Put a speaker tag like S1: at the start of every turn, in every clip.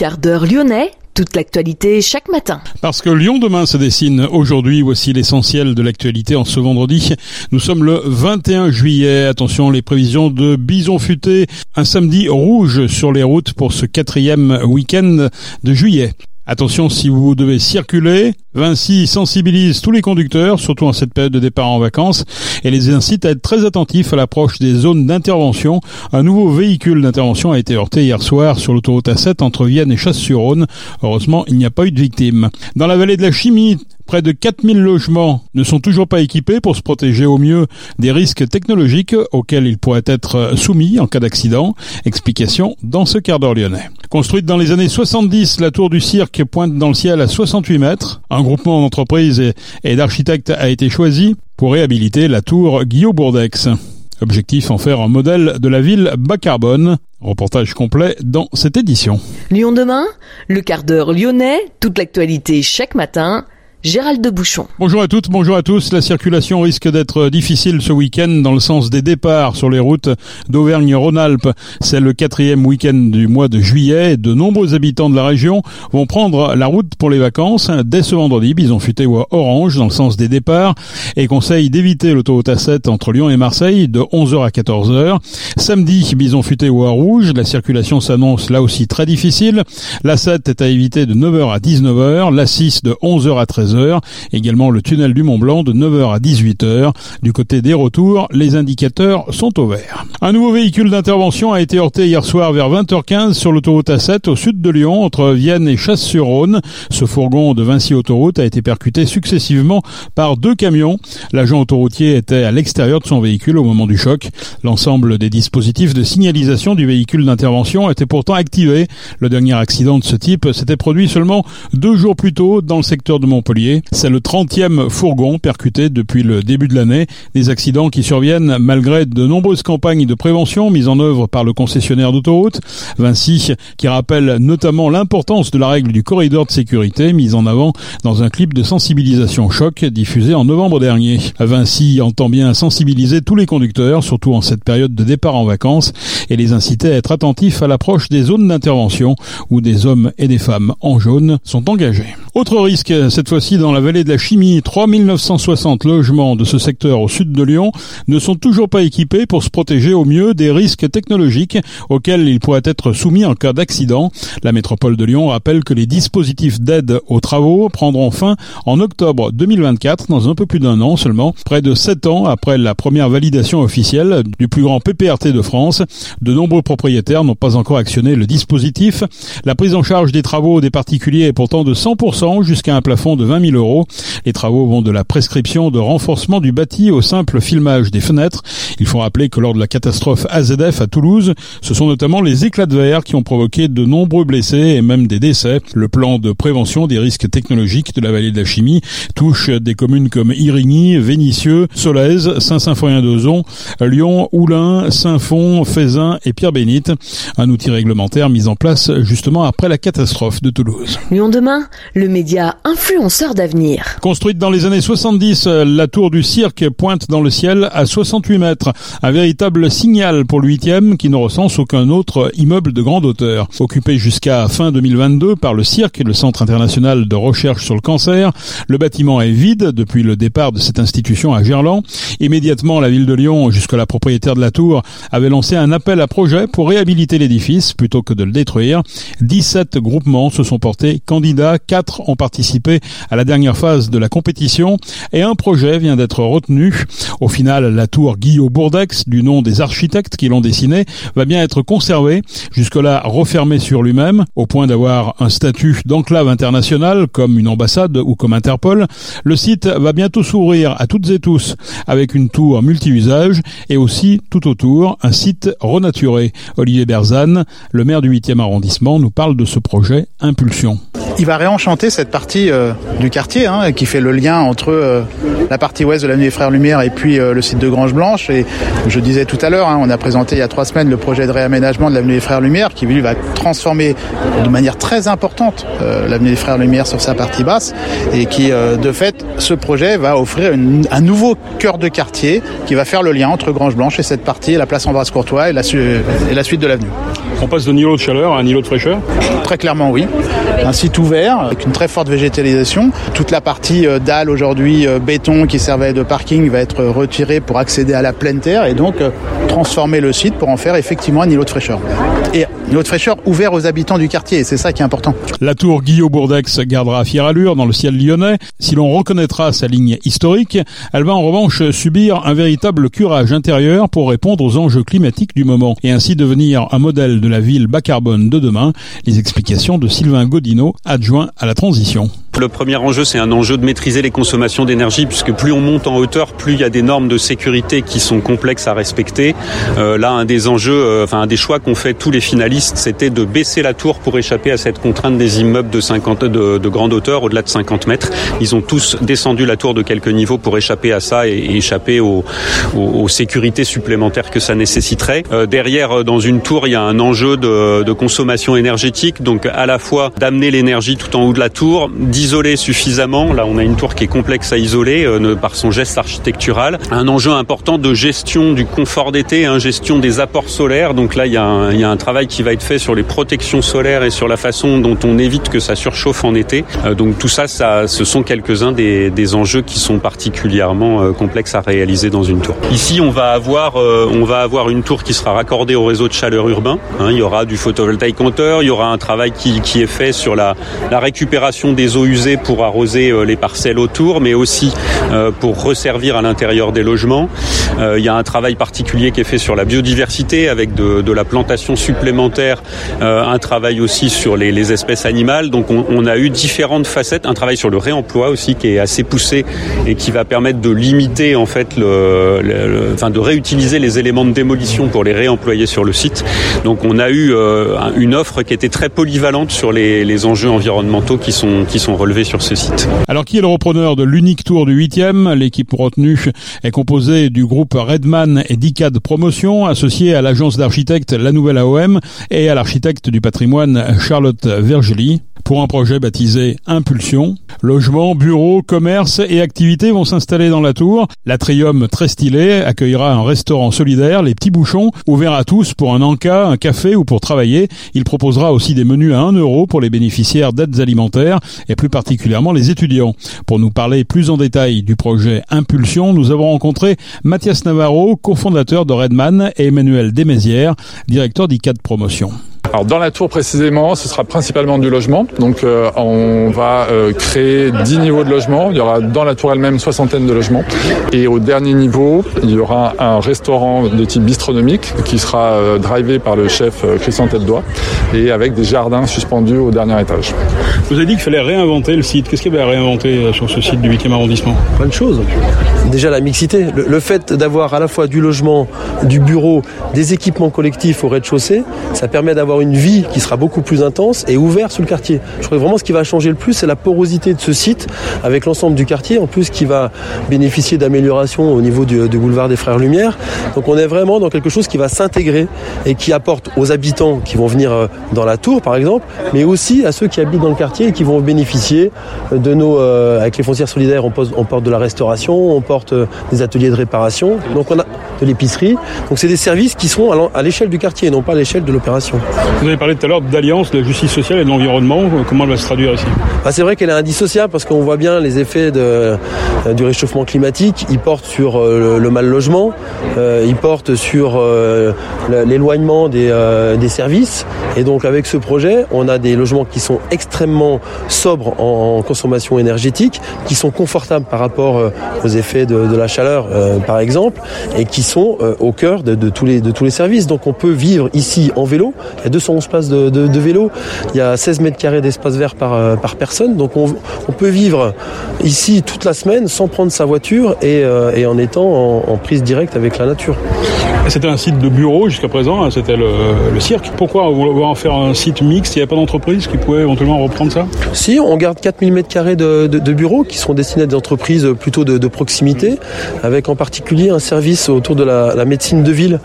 S1: Quart d'heure lyonnais, toute l'actualité chaque matin.
S2: Parce que Lyon demain se dessine aujourd'hui, voici l'essentiel de l'actualité en ce vendredi. Nous sommes le 21 juillet. Attention, les prévisions de bison futé. Un samedi rouge sur les routes pour ce quatrième week-end de juillet. Attention si vous devez circuler, Vinci sensibilise tous les conducteurs, surtout en cette période de départ en vacances, et les incite à être très attentifs à l'approche des zones d'intervention. Un nouveau véhicule d'intervention a été heurté hier soir sur l'autoroute A7 entre Vienne et Chasse-sur-Rhône. Heureusement, il n'y a pas eu de victimes. Dans la vallée de la Chimie, Près de 4000 logements ne sont toujours pas équipés pour se protéger au mieux des risques technologiques auxquels ils pourraient être soumis en cas d'accident. Explication dans ce quart d'heure lyonnais. Construite dans les années 70, la tour du cirque pointe dans le ciel à 68 mètres. Un groupement d'entreprises et d'architectes a été choisi pour réhabiliter la tour Guillaume Bourdex. Objectif en faire un modèle de la ville bas carbone. Reportage complet dans cette édition.
S1: Lyon demain, le quart d'heure lyonnais, toute l'actualité chaque matin Gérald de Bouchon.
S2: Bonjour à toutes, bonjour à tous. La circulation risque d'être difficile ce week-end dans le sens des départs sur les routes d'Auvergne-Rhône-Alpes. C'est le quatrième week-end du mois de juillet. De nombreux habitants de la région vont prendre la route pour les vacances. Dès ce vendredi, Bison Futé ou Orange dans le sens des départs et conseille d'éviter l'autoroute A7 entre Lyon et Marseille de 11h à 14h. Samedi, Bison Futé ou Rouge. La circulation s'annonce là aussi très difficile. La 7 est à éviter de 9h à 19h. La 6 de 11h à 13h Également le tunnel du Mont Blanc de 9h à 18h. Du côté des retours, les indicateurs sont au vert. Un nouveau véhicule d'intervention a été heurté hier soir vers 20h15 sur l'autoroute A7 au sud de Lyon entre Vienne et Chasse-sur-Rhône. Ce fourgon de Vinci Autoroute a été percuté successivement par deux camions. L'agent autoroutier était à l'extérieur de son véhicule au moment du choc. L'ensemble des dispositifs de signalisation du véhicule d'intervention était pourtant activé. Le dernier accident de ce type s'était produit seulement deux jours plus tôt dans le secteur de Montpellier. C'est le 30e fourgon percuté depuis le début de l'année. Des accidents qui surviennent malgré de nombreuses campagnes de prévention mises en œuvre par le concessionnaire d'autoroute. Vinci, qui rappelle notamment l'importance de la règle du corridor de sécurité mise en avant dans un clip de sensibilisation choc diffusé en novembre dernier. Vinci entend bien sensibiliser tous les conducteurs, surtout en cette période de départ en vacances, et les inciter à être attentifs à l'approche des zones d'intervention où des hommes et des femmes en jaune sont engagés. Autre risque, cette fois-ci dans la vallée de la Chimie, 3960 logements de ce secteur au sud de Lyon ne sont toujours pas équipés pour se protéger au mieux des risques technologiques auxquels ils pourraient être soumis en cas d'accident. La métropole de Lyon rappelle que les dispositifs d'aide aux travaux prendront fin en octobre 2024, dans un peu plus d'un an seulement, près de 7 ans après la première validation officielle du plus grand PPRT de France. De nombreux propriétaires n'ont pas encore actionné le dispositif. La prise en charge des travaux des particuliers est pourtant de 100% jusqu'à un plafond de 20 000 euros. Les travaux vont de la prescription de renforcement du bâti au simple filmage des fenêtres. Il faut rappeler que lors de la catastrophe AZF à Toulouse, ce sont notamment les éclats de verre qui ont provoqué de nombreux blessés et même des décès. Le plan de prévention des risques technologiques de la vallée de la chimie touche des communes comme Irigny, Vénissieux, Solèze, Saint-Symphorien-d'Ozon, Lyon, Oulin, Saint-Fond, Fézin et Pierre-Bénite. Un outil réglementaire mis en place justement après la catastrophe de Toulouse.
S1: Lyon demain, le média influenceur d'avenir.
S2: Construite dans les années 70, euh, la tour du cirque pointe dans le ciel à 68 mètres. Un véritable signal pour le 8 qui ne recense aucun autre immeuble de grande hauteur. Occupé jusqu'à fin 2022 par le cirque, le Centre international de recherche sur le cancer, le bâtiment est vide depuis le départ de cette institution à Gerland. Immédiatement, la ville de Lyon, jusque la propriétaire de la tour, avait lancé un appel à projet pour réhabiliter l'édifice plutôt que de le détruire. 17 groupements se sont portés candidats, 4 ont participé à la dernière phase de la compétition et un projet vient d'être retenu. Au final, la tour Guillaume Bourdex, du nom des architectes qui l'ont dessiné, va bien être conservée, jusque-là refermée sur lui-même, au point d'avoir un statut d'enclave internationale, comme une ambassade ou comme Interpol. Le site va bientôt s'ouvrir à toutes et tous, avec une tour multi-usage et aussi, tout autour, un site renaturé. Olivier Berzane, le maire du 8e arrondissement, nous parle de ce projet Impulsion.
S3: Il va réenchanter cette partie du quartier hein, qui fait le lien entre la partie ouest de l'avenue des Frères Lumière et puis le site de Grange Blanche. Et je disais tout à l'heure, hein, on a présenté il y a trois semaines le projet de réaménagement de l'avenue des Frères Lumière qui lui va transformer de manière très importante l'avenue des Frères Lumière sur sa partie basse et qui de fait ce projet va offrir un nouveau cœur de quartier qui va faire le lien entre Grange Blanche et cette partie, la place Ambroise Courtois et la, et la suite de l'avenue.
S2: On passe d'un îlot de chaleur à un îlot de fraîcheur?
S3: Très clairement, oui. Un site ouvert avec une très forte végétalisation. Toute la partie euh, dalle aujourd'hui euh, béton qui servait de parking va être retirée pour accéder à la pleine terre et donc euh, transformer le site pour en faire effectivement un îlot de fraîcheur. Et un îlot de fraîcheur ouvert aux habitants du quartier, c'est ça qui est important.
S2: La tour Guillaume Bourdex gardera fière allure dans le ciel lyonnais. Si l'on reconnaîtra sa ligne historique, elle va en revanche subir un véritable curage intérieur pour répondre aux enjeux climatiques du moment et ainsi devenir un modèle de la ville bas carbone de demain. Les explications de Sylvain Godino, adjoint à la transition.
S4: Le premier enjeu, c'est un enjeu de maîtriser les consommations d'énergie, puisque plus on monte en hauteur, plus il y a des normes de sécurité qui sont complexes à respecter. Euh, là, un des enjeux, euh, enfin un des choix qu'ont fait tous les finalistes, c'était de baisser la tour pour échapper à cette contrainte des immeubles de 50 de, de grande hauteur, au-delà de 50 mètres. Ils ont tous descendu la tour de quelques niveaux pour échapper à ça et, échapper aux, sécurités supplémentaires que ça nécessiterait. Euh, derrière, dans une tour, il y a un enjeu de, de consommation énergétique, donc à la fois d'amener l'énergie tout en haut de la tour, isoler suffisamment. Là, on a une tour qui est complexe à isoler euh, par son geste architectural. Un enjeu important de gestion du confort d'été, hein, gestion des apports solaires. Donc là, il y, a un, travail qui va être fait sur les protections solaires et sur la façon dont on évite que ça surchauffe en été. Euh, donc tout ça, ça ce sont quelques-uns des, enjeux qui sont particulièrement euh, complexes à réaliser dans une tour. Ici, on va avoir, une tour qui sera raccordée au réseau de chaleur urbain. Hein, il y aura du photovoltaïque compteur, il y aura un travail qui, est fait sur la récupération des eaux usées pour arroser les parcelles autour, mais aussi pour resservir à l'intérieur des logements. Il y a un travail particulier qui est fait sur la biodiversité avec de, la plantation supplémentaire, un travail aussi sur les, espèces animales. Donc on, a eu différentes facettes, un travail sur le réemploi aussi qui est assez poussé et qui va permettre de limiter en fait, le, enfin de réutiliser les éléments de démolition pour les réemployer sur le site. Donc on a eu euh, une offre qui était très polyvalente sur les, les enjeux environnementaux qui sont qui sont
S2: Alors qui est le repreneur de l'unique tour du 8e L'équipe retenue est composée du groupe Redman et d'ICAD Promotion, associé à l'agence d'architectes La Nouvelle AOM et à l'architecte du patrimoine Charlotte Vergely pour un projet baptisé Impulsion. Logements, bureaux, commerces et activités vont s'installer dans la tour. L'atrium très stylé accueillera un restaurant solidaire, les petits bouchons, ouvert à tous pour un encas, un café ou pour travailler. Il proposera aussi des menus à 1 euro pour les bénéficiaires d'aides alimentaires et plus particulièrement les étudiants. Pour nous parler plus en détail du projet Impulsion, nous avons rencontré Mathias Navarro, cofondateur de Redman et Emmanuel Desmézières, directeur d'ICAD Promotion.
S5: Alors dans la tour précisément, ce sera principalement du logement. Donc euh, on va euh, créer 10 niveaux de logement. Il y aura dans la tour elle-même soixantaine de logements. Et au dernier niveau, il y aura un restaurant de type bistronomique qui sera euh, drivé par le chef Christian Tête-Doigt et avec des jardins suspendus au dernier étage.
S2: Vous avez dit qu'il fallait réinventer le site. Qu'est-ce qu'il y avait à réinventer sur ce site du 8e arrondissement?
S6: Plein de choses. Déjà la mixité. Le, le fait d'avoir à la fois du logement, du bureau, des équipements collectifs au rez-de-chaussée, ça permet d'avoir une vie qui sera beaucoup plus intense et ouverte sur le quartier. Je crois que vraiment ce qui va changer le plus, c'est la porosité de ce site avec l'ensemble du quartier, en plus qui va bénéficier d'améliorations au niveau du, boulevard des Frères Lumière. Donc on est vraiment dans quelque chose qui va s'intégrer et qui apporte aux habitants qui vont venir dans la tour, par exemple, mais aussi à ceux qui habitent dans le quartier et qui vont bénéficier de nos, euh, avec les foncières solidaires, on, porte de la restauration, on porte des ateliers de réparation, donc on a de l'épicerie. Donc c'est des services qui sont à l'échelle du quartier, non pas à l'échelle de l'opération.
S2: Vous avez parlé tout à l'heure d'alliance de justice sociale et de l'environnement. Comment elle va se traduire ici?
S6: Bah, C'est vrai qu'elle est indissociable parce qu'on voit bien les effets euh, du réchauffement climatique. Ils portent sur euh, le, mal logement, euh, ils portent sur euh, l'éloignement des, services. Et donc avec ce projet, on a des logements qui sont extrêmement sobres en, consommation énergétique, qui sont confortables par rapport aux effets de, la chaleur, par exemple, et qui sont au cœur de, tous les, de tous les services. Donc on peut vivre ici en vélo. Il 211 places de, vélo. Il y a 16 mètres carrés d'espace vert par, par personne. Donc on, peut vivre ici toute la semaine sans prendre sa voiture et, et en étant en, prise directe avec la nature.
S2: C'était un site de bureau jusqu'à présent, hein, c'était le, le, cirque. Pourquoi vouloir en faire un site mixte? Il n'y a pas d'entreprise qui pourrait éventuellement reprendre ça?
S6: Si, on garde 4000 mètres carrés de, de, de, bureaux qui seront destinés à des entreprises plutôt de, de, proximité, avec en particulier un service autour de la, la, médecine de ville,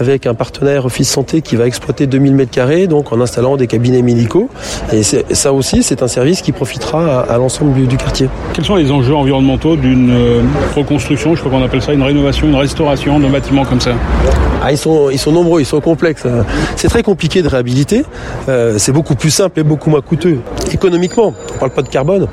S6: avec un partenaire Office Santé qui va exploiter 2000 mètres carrés, donc en installant des cabinets médicaux. Et ça aussi, c'est un service qui profitera à, à l'ensemble du, du, quartier.
S2: Quels sont les enjeux environnementaux d'une euh, reconstruction, je crois qu'on appelle ça une rénovation, une restauration d'un bâtiment comme ça Yeah.
S6: Ah, ils, sont, ils sont nombreux, ils sont complexes. C'est très compliqué de réhabiliter. Euh, c'est beaucoup plus simple et beaucoup moins coûteux économiquement. On ne parle pas de carbone,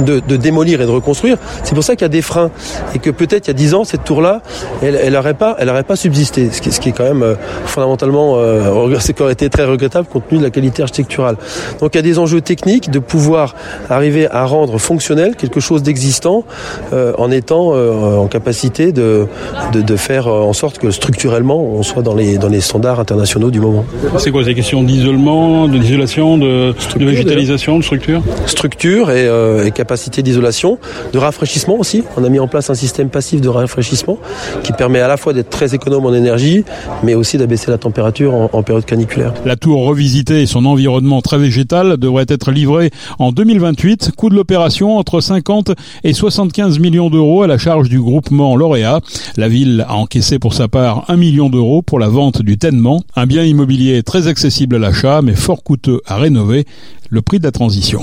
S6: de, de démolir et de reconstruire. C'est pour ça qu'il y a des freins et que peut-être il y a 10 ans, cette tour-là, elle n'aurait pas, elle pas subsisté. Ce qui, ce qui, est quand même euh, fondamentalement, euh, c'est qui aurait été très regrettable compte tenu de la qualité architecturale. Donc il y a des enjeux techniques de pouvoir arriver à rendre fonctionnel quelque chose d'existant euh, en étant euh, en capacité de, de, de, faire en sorte que structurellement on soit dans les, dans les standards internationaux du moment.
S2: C'est quoi ces questions d'isolement, d'isolation, de, de, végétalisation, de structure?
S6: Structure et, euh, et capacité d'isolation, de rafraîchissement aussi. On a mis en place un système passif de rafraîchissement qui permet à la fois d'être très économe en énergie, mais aussi d'abaisser la température en, en, période caniculaire.
S2: La tour revisitée et son environnement très végétal devrait être livré en 2028. Coût de l'opération entre 50 et 75 millions d'euros à la charge du groupement lauréat. La ville a encaissé pour sa part 1 million d'euros pour la vente du Tenement, un bien immobilier très accessible à l'achat mais fort coûteux à rénover, le prix de la transition.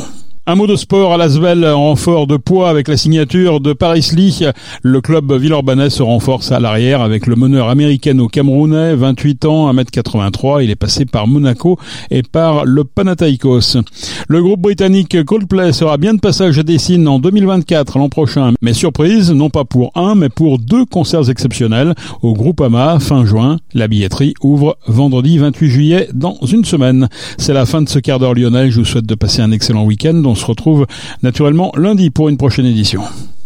S2: Un mot de sport à Lasvel en renfort de poids avec la signature de Paris Lee. Le club Villeurbanais se renforce à l'arrière avec le meneur américano-camerounais, 28 ans, 1m83. Il est passé par Monaco et par le Panathinaikos. Le groupe britannique Coldplay sera bien de passage à Dessine en 2024 l'an prochain. Mais surprise, non pas pour un, mais pour deux concerts exceptionnels au Groupama fin juin. La billetterie ouvre vendredi 28 juillet dans une semaine. C'est la fin de ce quart d'heure lyonnais. Je vous souhaite de passer un excellent week-end se retrouve naturellement lundi pour une prochaine édition.